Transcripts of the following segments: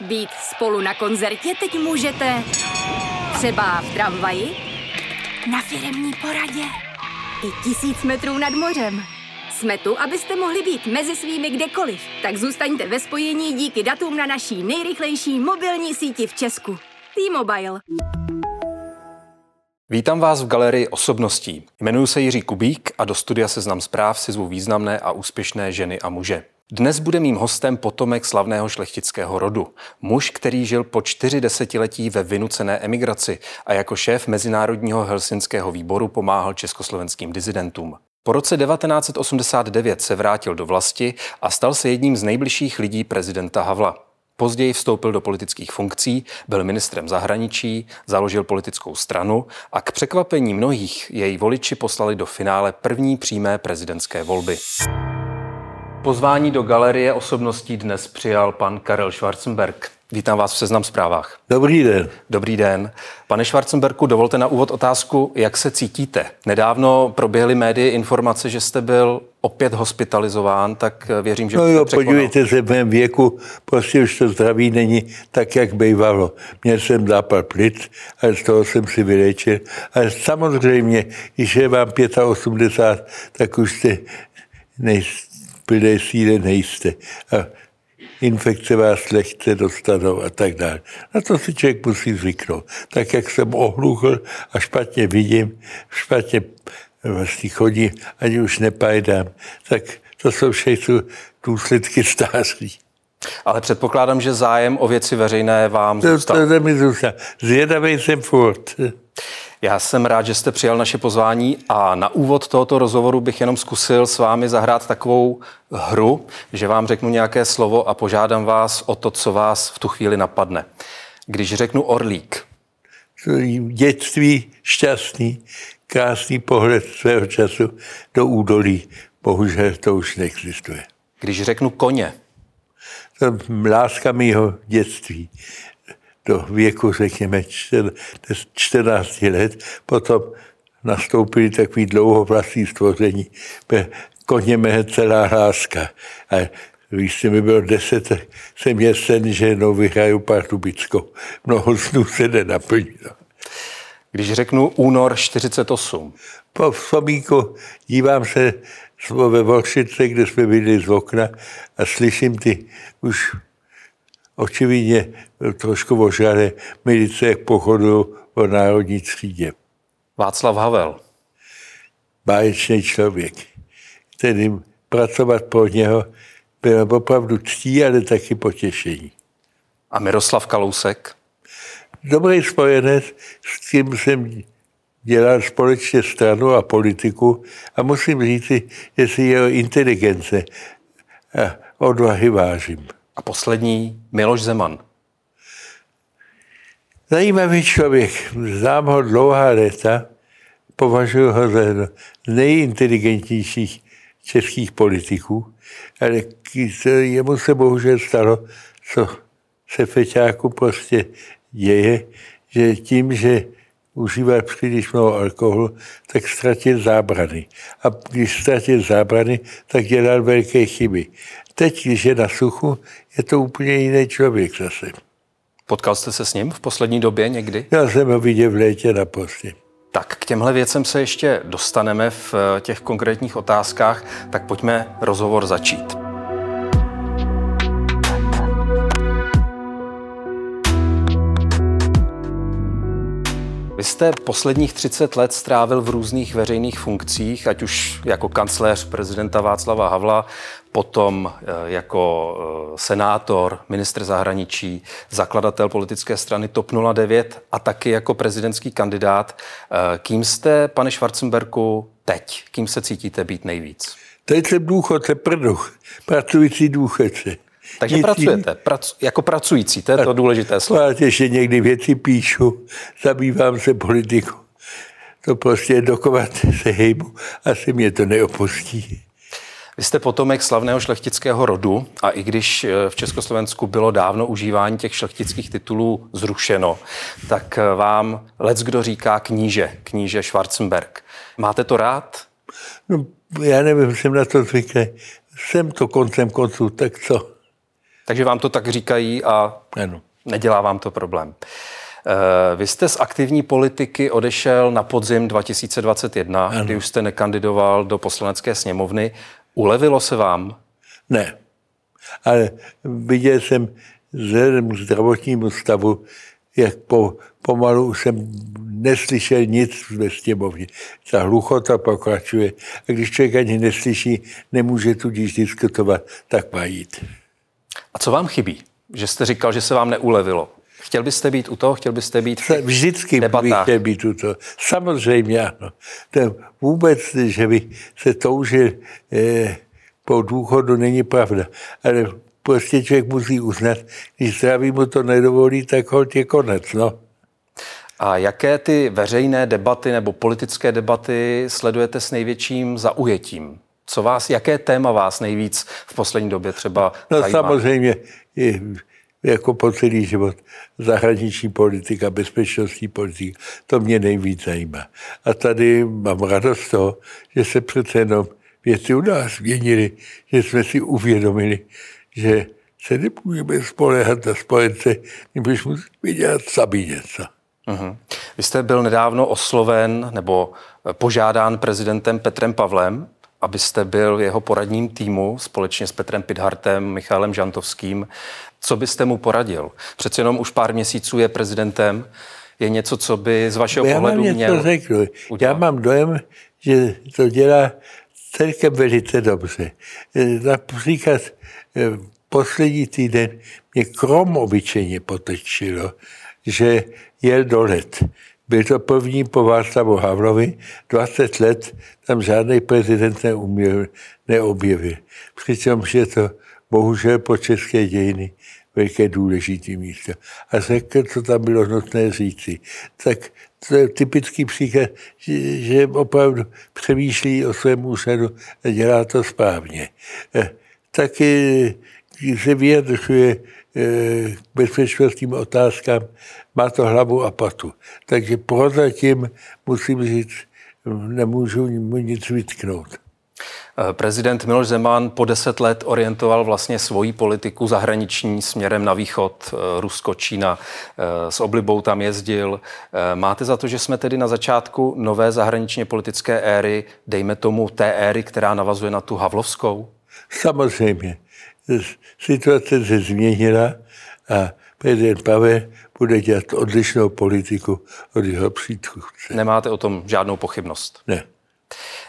Být spolu na koncertě teď můžete třeba v tramvaji, na firemní poradě i tisíc metrů nad mořem. Jsme tu, abyste mohli být mezi svými kdekoliv. Tak zůstaňte ve spojení díky datům na naší nejrychlejší mobilní síti v Česku. T-Mobile. Vítám vás v galerii osobností. Jmenuji se Jiří Kubík a do studia Seznam zpráv si zvu významné a úspěšné ženy a muže. Dnes bude mým hostem potomek slavného šlechtického rodu. Muž, který žil po čtyři desetiletí ve vynucené emigraci a jako šéf Mezinárodního helsinského výboru pomáhal československým dizidentům. Po roce 1989 se vrátil do vlasti a stal se jedním z nejbližších lidí prezidenta Havla. Později vstoupil do politických funkcí, byl ministrem zahraničí, založil politickou stranu a k překvapení mnohých jej voliči poslali do finále první přímé prezidentské volby. Pozvání do galerie osobností dnes přijal pan Karel Schwarzenberg. Vítám vás v Seznam zprávách. Dobrý den. Dobrý den. Pane Schwarzenberku, dovolte na úvod otázku, jak se cítíte? Nedávno proběhly médii informace, že jste byl opět hospitalizován, tak věřím, že No jo, podívejte se, v mém věku prostě už to zdraví není tak, jak bývalo. Měl jsem zápal plic, ale z toho jsem si vylečil. Ale samozřejmě, když je vám 85, tak už jste nejste plné síle nejste. A infekce vás lehce dostanou a tak dále. Na to si člověk musí zvyknout. Tak, jak jsem ohluchl a špatně vidím, špatně vlastně chodím, ani už nepajdám, tak to jsou všechno důsledky stáří. Ale předpokládám, že zájem o věci veřejné vám zůstal. To, to mi zůstal. Zvědavý jsem furt. Já jsem rád, že jste přijal naše pozvání a na úvod tohoto rozhovoru bych jenom zkusil s vámi zahrát takovou hru, že vám řeknu nějaké slovo a požádám vás o to, co vás v tu chvíli napadne. Když řeknu orlík. Dětství šťastný, krásný pohled svého času do údolí. Bohužel to už neexistuje. Když řeknu koně. Láska mýho dětství do věku, řekněme, 14 let. Potom nastoupili takový dlouhovlasý stvoření. Koně mé celá láska. A když se mi bylo deset, jsem měl sen, že jednou vyhraju Pardubickou. Mnoho snů se nenaplnilo. Když řeknu únor 48. Po vzpomínku dívám se ve Volšice, kde jsme byli z okna a slyším ty už očividně trošku ožaré milice, jak pochodu o národní třídě. Václav Havel. Báječný člověk, který pracovat pro něho bylo opravdu ctí, ale taky potěšení. A Miroslav Kalousek? Dobrý spojenec, s tím jsem dělal společně stranu a politiku a musím říct, že si jeho inteligence a odvahy vážím. A poslední, Miloš Zeman. Zajímavý člověk, znám ho dlouhá léta, považuji ho za nejinteligentnějších českých politiků, ale jemu se bohužel stalo, co se Feťáku prostě děje, že tím, že užívá příliš mnoho alkoholu, tak ztratil zábrany. A když ztratil zábrany, tak dělal velké chyby. Teď, když je na suchu, je to úplně jiný člověk zase. Potkal jste se s ním v poslední době někdy? Já jsem ho viděl v létě na postě. Tak k těmhle věcem se ještě dostaneme v eh, těch konkrétních otázkách, tak pojďme rozhovor začít. Vy jste posledních 30 let strávil v různých veřejných funkcích, ať už jako kancléř prezidenta Václava Havla, potom eh, jako eh, senátor, ministr zahraničí, zakladatel politické strany TOP 09 a taky jako prezidentský kandidát. Eh, kým jste, pane Schwarzenberku, teď? Kým se cítíte být nejvíc? Teď jsem důchodce prduch, pracující důchodce. Takže Nic pracujete, prac, jako pracující, to je to důležité slovo. Já ještě někdy věci píšu, zabývám se politikou. To prostě dokovat se hejbu, asi mě to neopustí. Vy jste potomek slavného šlechtického rodu a i když eh, v Československu bylo dávno užívání těch šlechtických titulů zrušeno, tak eh, vám lec kdo říká kníže, kníže Schwarzenberg. Máte to rád? No, já nevím, jsem na to zvyklý. Jsem to koncem konců, tak co? Takže vám to tak říkají a Ano. nedělá vám to problém. Eh, vy jste z aktivní politiky odešel na podzim 2021, ano. kdy už jste nekandidoval do poslanecké sněmovny. Ulevilo se vám? Ne. Ale viděl jsem vzhledem k zdravotnímu stavu, jak po, pomalu jsem neslyšel nic ve sněmovně. Ta hluchota pokračuje. A když člověk ani neslyší, nemůže tudíž diskutovat, tak má jít. A co vám chybí? Že jste říkal, že se vám neulevilo. Chtěl byste být u toho? Chtěl byste být v Vždycky bych debatách? chtěl být u toho. Samozřejmě ano. To vůbec, že by se toužil eh, po důchodu, není pravda. Ale prostě člověk musí uznat, když zdraví mu to nedovolí, tak holt je konec. No. A jaké ty veřejné debaty nebo politické debaty sledujete s největším zaujetím? Co vás, jaké téma vás nejvíc v poslední době třeba No zajímá? samozřejmě, je, jako po celý život, zahraniční politika, bezpečnostní politika, to mě nejvíc zajímá. A tady mám radost z toho, že se přece jenom věci u nás změnily, že jsme si uvědomili, že se nemůžeme spolehat na spojence, nebož musíme dělat sami něco. Mhm. Vy jste byl nedávno osloven nebo požádán prezidentem Petrem Pavlem, abyste byl v jeho poradním týmu společně s Petrem Pidhartem, Michalem Žantovským. Co byste mu poradil? Přece jenom už pár měsíců je prezidentem. Je něco, co by z vašeho Já pohledu něco měl řeknu. Já mám dojem, že to dělá celkem velice dobře. Eh, Například eh, poslední týden mě krom obyčejně potočilo, že jel do let. Byl to první po Václavu Havlovi, 20 let tam žádný prezident neuměl, neobjevil. Přičemž je to bohužel po české dějiny velké důležité místo. A řekl, co tam bylo nutné říci. Tak to je typický příklad, že, že opravdu přemýšlí o svém úřadu a dělá to správně. Eh, Taky se vyjadřuje k bezpečnostním otázkám, má to hlavu a patu. Takže prozatím musím říct, nemůžu mu nic vytknout. Eh, Prezident Miloš Zeman po deset let orientoval vlastně svoji politiku zahraniční směrem na východ, eh, Rusko, Čína. Eh, S oblibou tam jezdil. Eh, Máte za to, že jsme tedy na začátku nové zahraničně politické éry, dejme tomu té éry, která navazuje na tu havlovskou? Samozřejmě. Situace se změnila a prezident Pavel bude dělat odlišnou politiku od jeho předchůdce. Nemáte o tom žádnou pochybnost. Ne.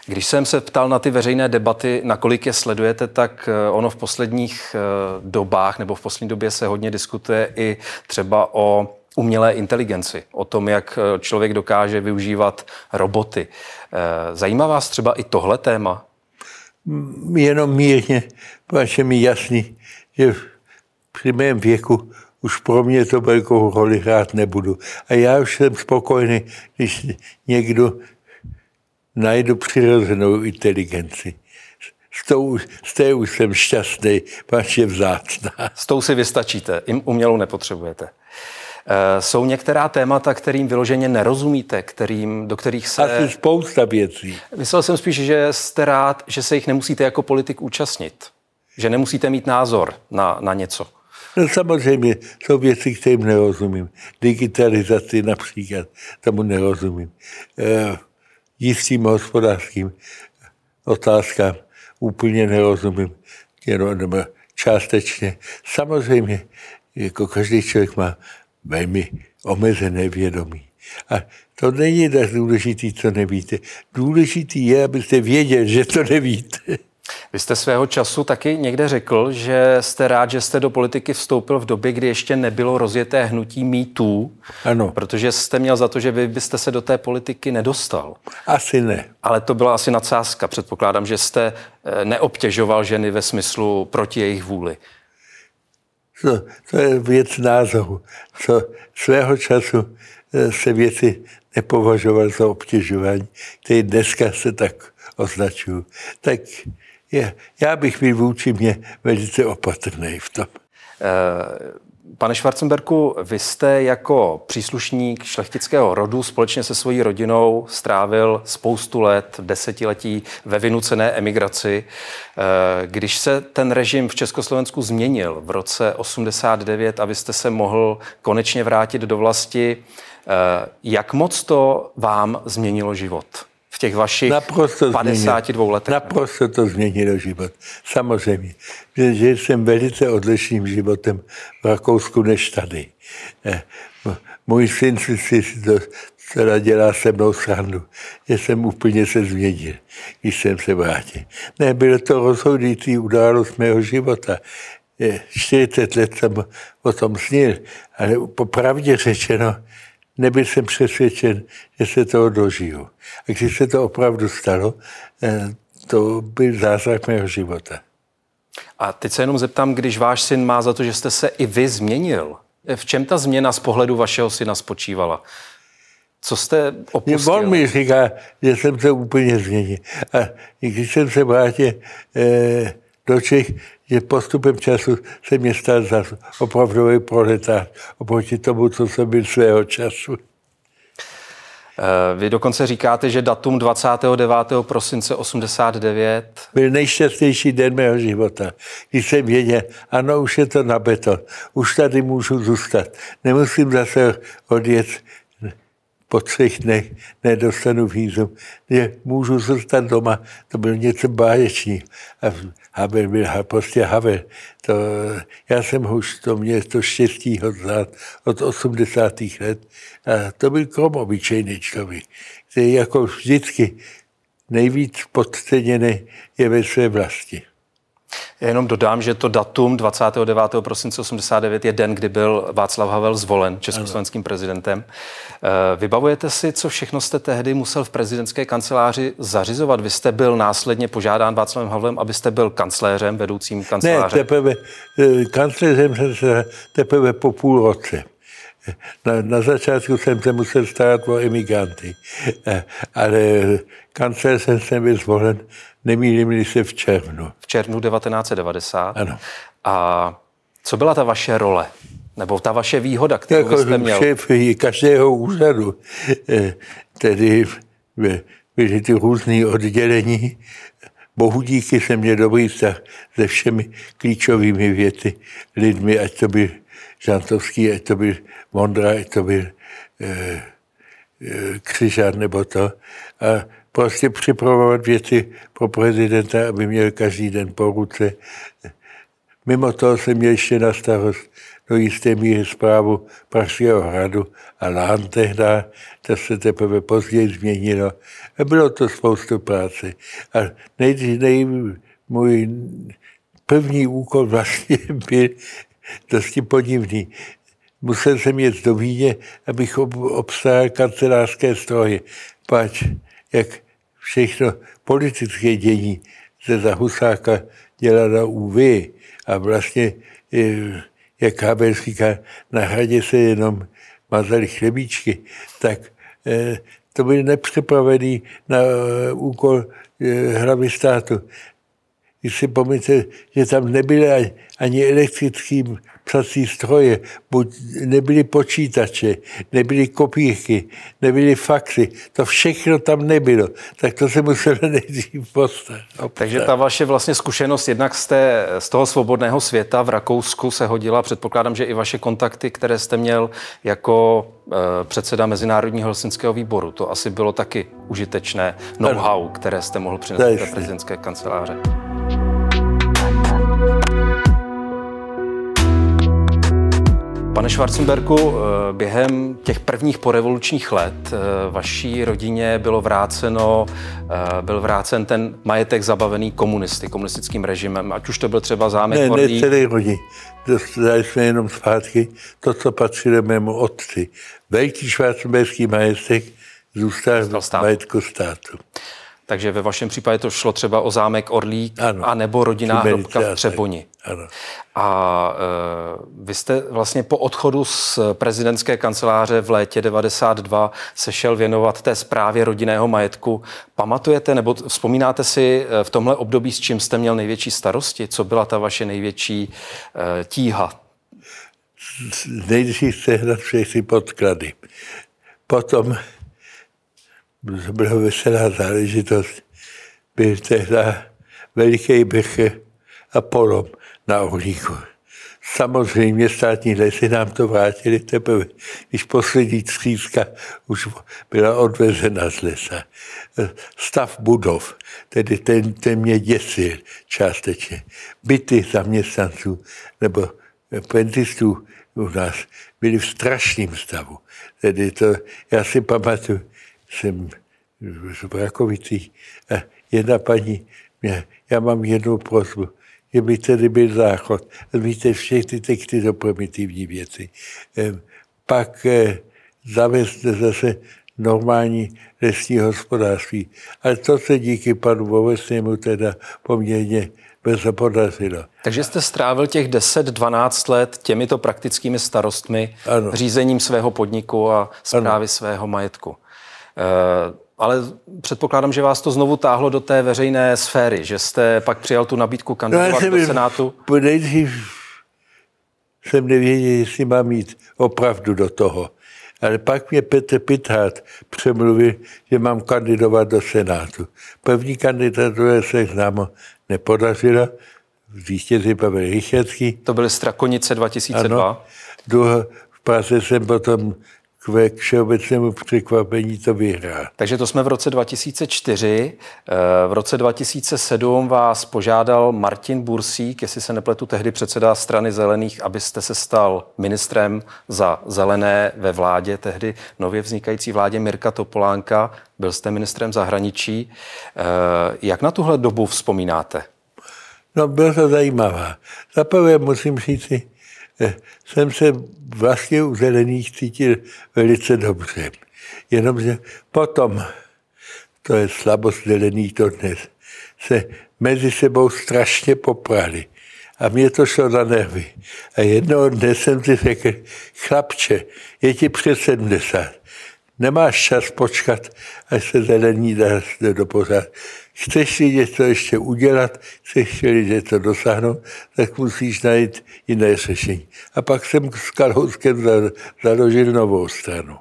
Když jsem se ptal na ty veřejné debaty, nakolik je sledujete, tak eh, ono v posledních eh, dobách nebo v poslední době se hodně diskutuje i třeba o umělé inteligenci, o tom, jak eh, člověk dokáže využívat roboty. Zajímá vás třeba i tohle téma? Jenom mírně, vaše mi jasný, že při mém věku už pro mě to velkou roli hrát nebudu. A já už jsem spokojený, když někdo najdu přirozenou inteligenci. Z, tou, z té už jsem šťastný, pač je vzácná. S tou si vystačíte, umělou nepotřebujete. Eh, Jsou některá témata, kterým vyloženě nerozumíte, kterým, do kterých se... Asi spousta věcí. Myslel jsem spíš, že jste rád, že se jich nemusíte jako politik účastnit. Že nemusíte mít názor na, na něco. No samozřejmě jsou věci, kterým nerozumím. Digitalizaci například, tomu nerozumím. E, jistým hospodářským otázkám úplně nerozumím, jenom nebo částečně. Samozřejmě, jako každý člověk má velmi omezené vědomí. A to není tak důležitý, co nevíte. Důležitý je, abyste věděli, že to nevíte. Vy jste svého času taky někde řekl, že jste rád, že jste do politiky vstoupil v době, kdy ještě nebylo rozjeté hnutí mýtů, Ano, protože jste měl za to, že vy byste se do té politiky nedostal. asi ne. Ale to byla asi nadsázka. Předpokládám, že jste eh, neobtěžoval ženy ve smyslu proti jejich vůli. To, to je věc názoru. Co svého času eh, se věci nepovažoval za obtěžování, které dneska se tak označují. Tak je, já bych byl vůči mě velice opatrný v tom. Eh, Pane Schwarzenberku, vy jste jako příslušník šlechtického rodu společně se svojí rodinou strávil spoustu let, desetiletí ve vynucené emigraci. Eh, když se ten režim v Československu změnil v roce 89 a vy jste se mohl konečně vrátit do vlasti, eh, jak moc to vám změnilo život? V těch vašich Naprosto 52 změnil. letech? Naprosto to změnilo život. Samozřejmě. Že jsem velice odlišným životem v Rakousku než tady. Eh, můj syn si, si to teda dělá se mnou srandu, že jsem úplně se změnil, když jsem se vrátil. Ne, bylo to rozhodující událost mého života. 40 let jsem o tom snil, ale popravdě řečeno, nebyl jsem přesvědčen, že se toho dožiju. A když se to opravdu stalo, eh, to byl zázrak mého života. A teď se jenom zeptám, když váš syn má za to, že jste se i vy změnil, v čem ta změna z pohledu vašeho syna spočívala? Co jste opustil? On mi říká, že jsem se úplně změnil. A když jsem se vrátil eh, do Čech, že postupem času se mě stal za opravdový proletář oproti tomu, co jsem byl svého času. Eh, vy dokonce říkáte, že datum 29. prosince 89 byl nejšťastnější den mého života, když jsem věděl, ano, už je to na beton, už tady můžu zůstat, nemusím zase odjet po třech dnech nedostanu vízum, že můžu zůstat doma, to byl něco báječný. A Havel byl prostě Havel. To, já jsem už to měl to štěstí od, od 80. let. A to byl krom obyčejný člověk, který jako vždycky nejvíc podceněný je ve své vlasti. Jenom dodám, že to datum 29. prosince 89 je den, kdy byl Václav Havel zvolen československým prezidentem. Eh, vybavujete si, co všechno jste tehdy musel v prezidentské kanceláři zařizovat? Vy jste byl následně požádán Václavem Havlem, abyste byl kancléřem, vedoucím kanceláře. Ne, teprve, eh, kancléřem jsem se teprve po půl roce. Na, na začátku jsem se musel starat o emigranty, eh, ale kancléřem jsem byl zvolen nemýlím se v červnu. V červnu 1990. Ano. A co byla ta vaše role? Nebo ta vaše výhoda, kterou jako jste měl? šéf každého úřadu. Eh, tedy byly ty různé oddělení. Bohu díky jsem měl dobrý vztah se všemi klíčovými věty lidmi, ať to byl Žantovský, ať to byl Vondra, ať to byl eh, eh, Křižán nebo to. A prostě připravovat věci pro prezidenta, aby měl každý den po ruce. Mimo toho jsem měl ještě na starost do jisté míry zprávu Pražského hradu a Lán tehda, to se teprve později změnilo. A bylo to spoustu práce. A nej, nej, můj první úkol vlastně byl dosti podivný. Musel jsem jet do Víně, abych obstáhl kancelářské stroje. Pač, jak všechno politické dění se za Husáka dělala UV a vlastně, jak Haber říká, na hradě se jenom mazali chlebíčky, tak eh, to byl nepřipravený na eh, úkol eh, hlavy státu. Když si pomyslíte, že tam nebyly ani elektrickým psací stroje, buď nebyly počítače, nebyly kopírky, nebyly faxy, to všechno tam nebylo. Tak to se muselo nejdřív postavit. Takže ta vaše vlastně zkušenost jednak z, té, z toho svobodného světa v Rakousku se hodila, předpokládám, že i vaše kontakty, které jste měl jako e, předseda Mezinárodního helsinského výboru, to asi bylo taky užitečné know-how, které jste mohl přinést do prezidentské kanceláře. Pane Schwarzenberku, eh, během těch prvních porevolučních let eh, vaší rodině bylo vráceno, eh, byl vrácen ten majetek zabavený komunisty, komunistickým režimem, ať už to byl třeba zámek Ne, ne celý rodin. Dostali jsme jenom zpátky to, co patřilo mému otci. Velký švarcenberský majetek zůstal v majetku státu. Takže ve vašem případě to šlo třeba o zámek Orlík ano, a nebo rodinná hrobka v Třeboni. Ano. A e, vy jste vlastně po odchodu z prezidentské kanceláře v létě 92 se šel věnovat té zprávě rodinného majetku. Pamatujete nebo vzpomínáte si e, v tomhle období, s čím jste měl největší starosti? Co byla ta vaše největší e, tíha? nejdřív sehnat všechny podklady. Potom to byla veselá záležitost. Byl tehdy veliký bych a polom na Ohníku. Samozřejmě státní lesy nám to vrátili teprve, když poslední tříska už byla odvezena z lesa. Stav budov, tedy ten, ten mě děsil částečně. Byty zaměstnanců nebo pentistů u nás byly v strašném stavu. Tedy to, já si pamatuju, jsem v Rakovicích a jedna paní, mě, já mám jednu prosbu, že by tedy byl záchod. Víte, všechny texty do primitivní věci. Pak eh, zavést zase normální lesní hospodářství. Ale to se díky panu Vovesnému teda poměrně podařilo. Takže jste strávil těch 10-12 let těmito praktickými starostmi, ano. řízením svého podniku a zprávy svého majetku. E, ale předpokládám, že vás to znovu táhlo do té veřejné sféry, že jste pak přijal tu nabídku kandidovat no, do Senátu. Nejdřív jsem nevěděl, jestli mám mít opravdu do toho. Ale pak mě Petr Pithard přemluvil, že mám kandidovat do Senátu. První kandidatura se známo nepodařila, vítězí Pavel Rychetský. To byly Strakonice 2002. Ano. Druhé, v Praze jsem potom k všeobecnému překvapení to vyhrál. Takže to jsme v roce 2004. Eh, v roce 2007 vás požádal Martin Bursík, jestli se nepletu tehdy předseda strany zelených, abyste se stal ministrem za zelené ve vládě, tehdy nově vznikající vládě Mirka Topolánka. Byl jste ministrem zahraničí. Eh, jak na tuhle dobu vzpomínáte? No, bylo to zajímavé. Zaprvé musím říci, Eh, jsem se vlastně u zelených cítil velice dobře. Jenomže potom, to je slabost zelených dnes, se mezi sebou strašně poprali. A mě to šlo na nervy. A jednoho dne jsem si řekl, chlapče, je ti přes 70. Nemáš čas počkat, až se zelení dá do pořád. Chceš si něco ještě udělat, chceš si něco dosáhnout, tak musíš najít jiné řešení. A pak jsem s Kalouskem založil novou stranu.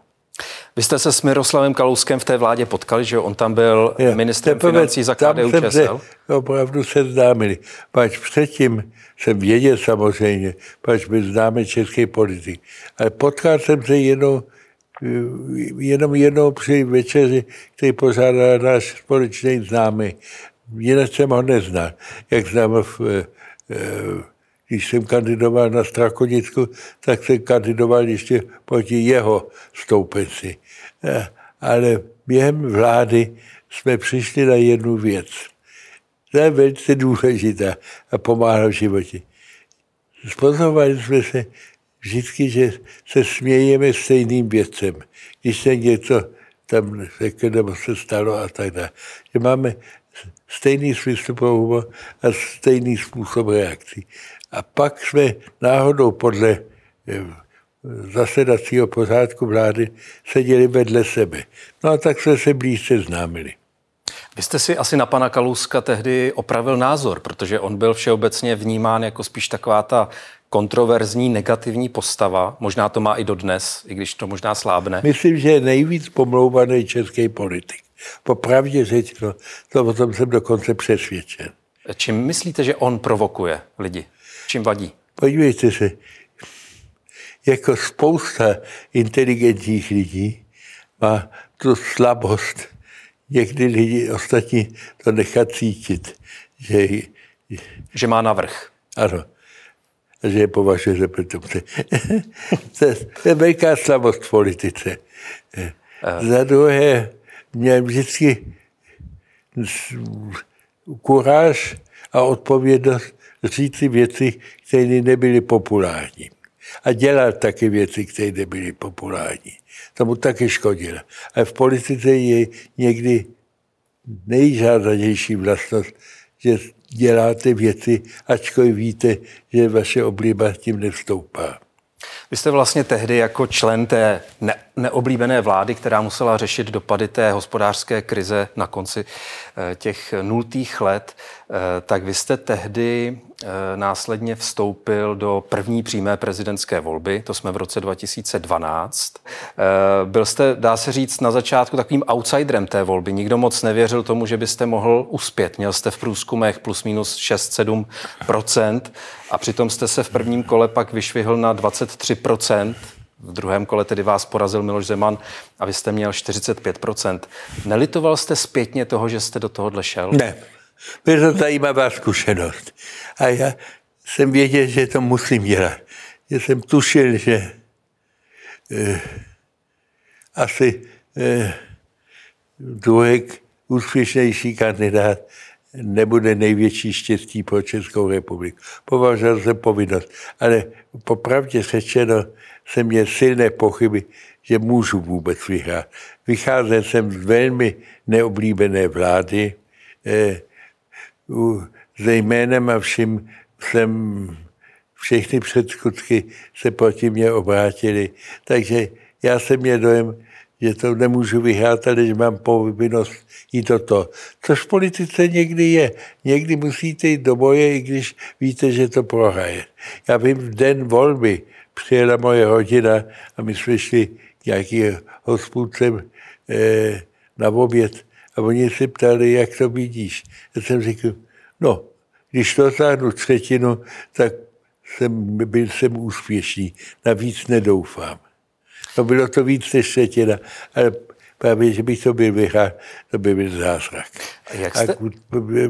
Vy jste se s Miroslavem Kalouskem v té vládě potkali, že on tam byl je, ministrem financí za KDU ČSL? Opravdu se známili. Pač předtím jsem věděl samozřejmě, pač byl známý český politik. Ale potkal jsem se jenom jenom jednou při večeři, který pořádá náš společný známý. Jinak jsem ho neznal. Jak znám, v, eh, když jsem kandidoval na Strakonicku, tak jsem kandidoval ještě proti jeho stoupenci. Eh, ale během vlády jsme přišli na jednu věc. To je velice důležitá a pomáhá v životě. Spozorovali jsme se, vždycky, že se smějeme stejným věcem. Když se něco tam řekl, nebo se stalo a tak dále. Že máme stejný smysl pro humor a stejný způsob reakcí. A pak jsme náhodou podle eh, zasedacího pořádku vlády seděli vedle sebe. No a tak jsme se blíže známili. Vy jste si asi na pana Kalouska tehdy opravil názor, protože on byl všeobecně vnímán jako spíš taková ta kontroverzní negativní postava. Možná to má i dodnes, i když to možná slábne. Myslím, že je nejvíc pomlouvaný český politik. Popravdě řečeno, to o tom jsem dokonce přesvědčen. Čím myslíte, že on provokuje lidi? Čím vadí? Podívejte se, jako spousta inteligentních lidí má tu slabost někdy lidi ostatní to nechat cítit. Že, že má navrh. Ano že je považuje za pitomce. to je velká slabost v politice. Za druhé, měl vždycky kuráž a odpovědnost říct si věci, které nebyly populární. A dělat taky věci, které nebyly populární. Tomu taky škodilo. A v politice je někdy nejžádanější vlastnost, že děláte věci, ačkoliv víte, že vaše oblíba tím nevstoupá. Vy jste vlastně tehdy jako člen té ne- neoblíbené vlády, která musela řešit dopady té hospodářské krize na konci eh, těch nultých let, tak vy jste tehdy eh, následně vstoupil do první přímé prezidentské volby, to jsme v roce 2012. Byl jste, dá se říct, na začátku takovým outsiderem té volby. Nikdo moc nevěřil tomu, že byste mohl uspět. Měl jste v průzkumech plus minus 6-7% a přitom jste se v prvním kole pak vyšvihl na 23% v druhém kole tedy vás porazil Miloš Zeman a vy jste měl 45%. Nelitoval jste zpětně toho, že jste do tohohle šel? Ne. Byla to zajímavá zkušenost. A já jsem věděl, že to musím dělat. Já jsem tušil, že eh, asi eh, druhý úspěšnější kandidát nebude největší štěstí pro Českou republiku. Považoval jsem povinnost. Ale popravdě řečeno, jsem měl silné pochyby, že můžu vůbec vyhrát. Vycházel jsem z velmi neoblíbené vlády, eh, zejména a všim jsem všechny předskutky se proti mě obrátily. Takže já jsem měl dojem, že to nemůžu vyhrát, ale že mám povinnost jít do toho. Což v politice někdy je. Někdy musíte jít do boje, i když víte, že to prohraje. Já vím, v den volby přijela moje rodina a my jsme šli nějaký hospůdcem eh, na oběd a oni se ptali, jak to vidíš. Já jsem řekl, no, když dosáhnu třetinu, tak jsem, byl jsem úspěšný. Navíc nedoufám. No bylo to víc než třetina, ale právě, že bych to byl vyhrál, to by byl zázrak. A, jak jste...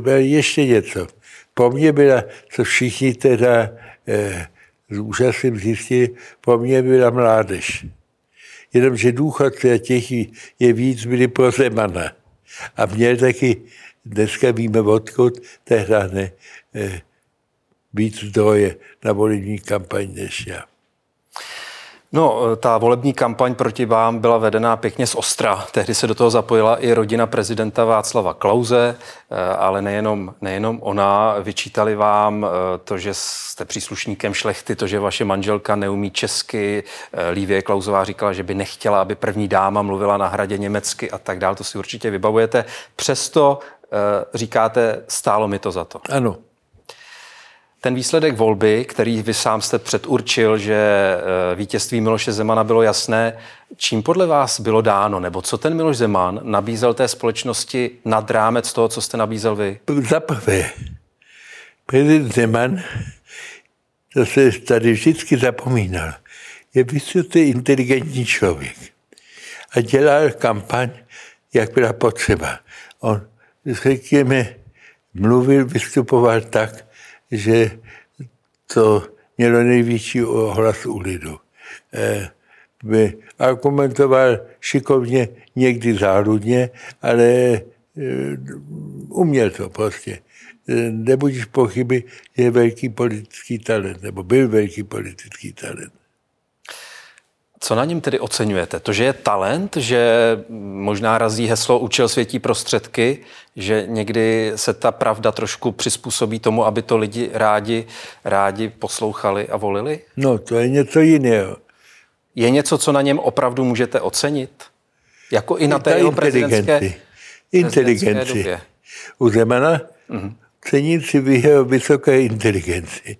a ještě něco. Po mně byla, co všichni teda eh, s úžasem zjistili, po mně byla mládež. Jenomže důchodci a těch je víc byli pro Zemana. A měl taky, dneska víme odkud, tehdy ne, eh, víc zdroje na volební kampaň než já. No, ta volební kampaň proti vám byla vedená pěkně z Ostra. Tehdy se do toho zapojila i rodina prezidenta Václava Klauze, eh, ale nejenom, nejenom ona. Vyčítali vám eh, to, že jste příslušníkem šlechty, to, že vaše manželka neumí česky. Eh, Lívě Klauzová říkala, že by nechtěla, aby první dáma mluvila na hradě německy a tak dále. To si určitě vybavujete. Přesto říkáte, stálo mi to za to. Ano. Ten výsledek volby, který vy sám jste předurčil, že eh, vítězství Miloše Zemana bylo jasné, čím podle vás bylo dáno, nebo co ten Miloš Zeman nabízel té společnosti nad rámec toho, co jste nabízel vy? Za prvé, prezident Zeman, to se tady vždycky zapomínal, je vysoce inteligentní člověk a dělal kampaň, jak byla potřeba. On, řekněme, mluvil, vystupoval tak, že to mělo největší ohlas u lidu. Eh, by argumentoval šikovně, někdy záludně, ale eh, uměl to prostě. Eh, nebudíš pochyby, je velký politický talent, nebo byl velký politický talent. Co na něm tedy oceňujete? To, že je talent, že možná razí heslo učil světí prostředky, že někdy se ta pravda trošku přizpůsobí tomu, aby to lidi rádi, rádi poslouchali a volili? No, to je něco jiného. Je něco, co na něm opravdu můžete ocenit? Jako i na té jeho prezidentské, inteligenci. U Zemana mm-hmm. cením si vysoké inteligenci.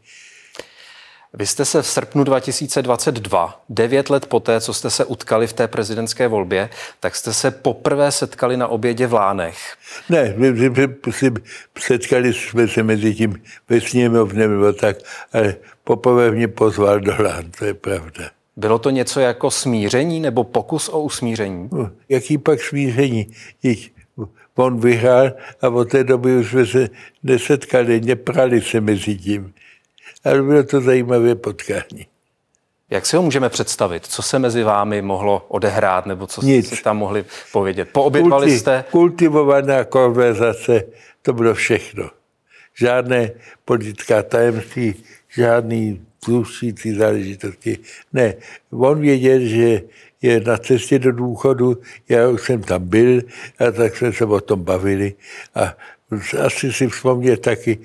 Vy jste se v srpnu 2022, devět let poté, co jste se utkali v té prezidentské volbě, tak jste se poprvé setkali na obědě v Lánech. Ne, my, my, my, setkali jsme se mezi tím ve sněmovně nebo tak, ale poprvé mě pozval do Lán, to je pravda. Bylo to něco jako smíření nebo pokus o usmíření? No, jaký pak smíření? Jich, on vyhrál a od té doby už jsme se nesetkali, neprali se mezi tím ale bylo to zajímavé potkání. Jak si ho můžeme představit? Co se mezi vámi mohlo odehrát, nebo co Nic. jste tam mohli povědět? Poobědvali Kulti, jste? Kultivovaná konverzace, to bylo všechno. Žádné politická tajemství, žádný dlužící záležitosti. Ne, on věděl, že je na cestě do důchodu, já už jsem tam byl a tak jsme se o tom bavili a asi si vzpomněl taky,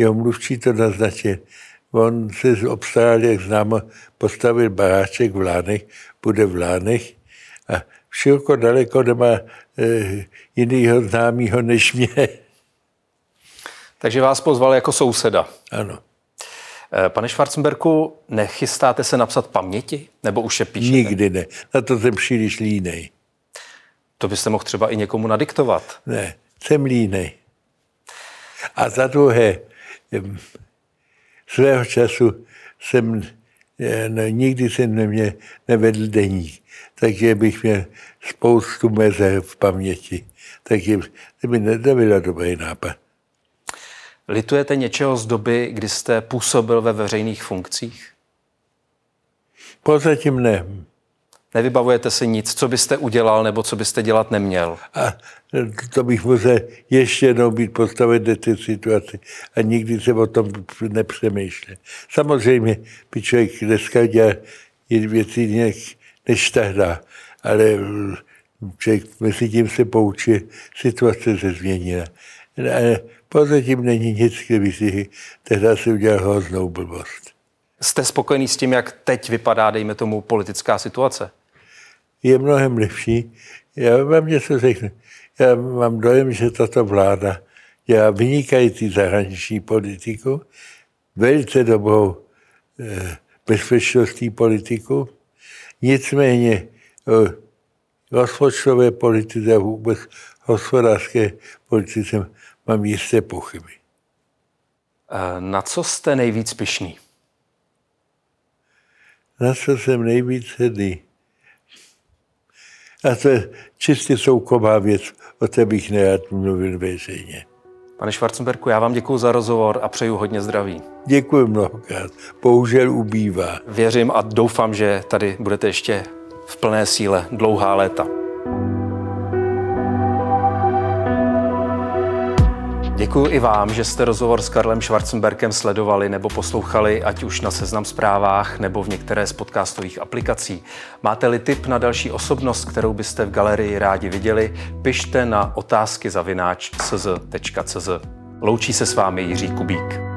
jeho mluvčí to naznačil. On se obstaral, jak známo, postavil baráček v Lánech, bude v Lánech a široko daleko nemá e, jinýho známého než mě. Takže vás pozval jako souseda. Ano. Eh, pane Schwarzenberku, nechystáte se napsat paměti? Nebo už je píšete? Nikdy ne. Na to jsem příliš línej. To byste mohl třeba i někomu nadiktovat. Ne, jsem línej. A za druhé, svého času jsem no, nikdy jsem neměl, nevedl deník, takže bych měl spoustu meze v paměti. Takže to by nebyl dobrý nápad. Litujete něčeho z doby, kdy jste působil ve veřejných funkcích? Pozatím ne. Nevybavujete si nic, co byste udělal nebo co byste dělat neměl? A to bych musel ještě jednou být postaven do té situaci a nikdy se o tom nepřemýšlel. Samozřejmě by člověk dneska dělal věci jinak než tehdy, ale člověk mezi tím se poučil, situace se změnila. Pozatím není nic, kdyby si tehdy si udělal hroznou blbost. Jste spokojený s tím, jak teď vypadá, dejme tomu, politická situace? Je mnohem lepší. Já vám něco řeknu. Já mám dojem, že tato vláda dělá vynikající zahraniční politiku, velice dobrou eh, bezpečnostní politiku, nicméně o rozpočtové politice a vůbec hospodářské politice mám jisté pochyby. Eh, na co jste nejvíc pišný? Na co jsem nejvíc hrdý? A to je čistě soukromá věc, o té bych nerad mluvil veřejně. Pane Schwarzenberku, já vám děkuji za rozhovor a přeju hodně zdraví. Děkuji mnohokrát. Bohužel ubývá. Věřím a doufám, že tady budete ještě v plné síle dlouhá léta. Děkuji i vám, že jste rozhovor s Karlem Schwarzenberkem sledovali nebo poslouchali, ať už na Seznam zprávách nebo v některé z podcastových aplikací. Máte-li tip na další osobnost, kterou byste v galerii rádi viděli, pište na otázky zavináč Loučí se s vámi Jiří Kubík.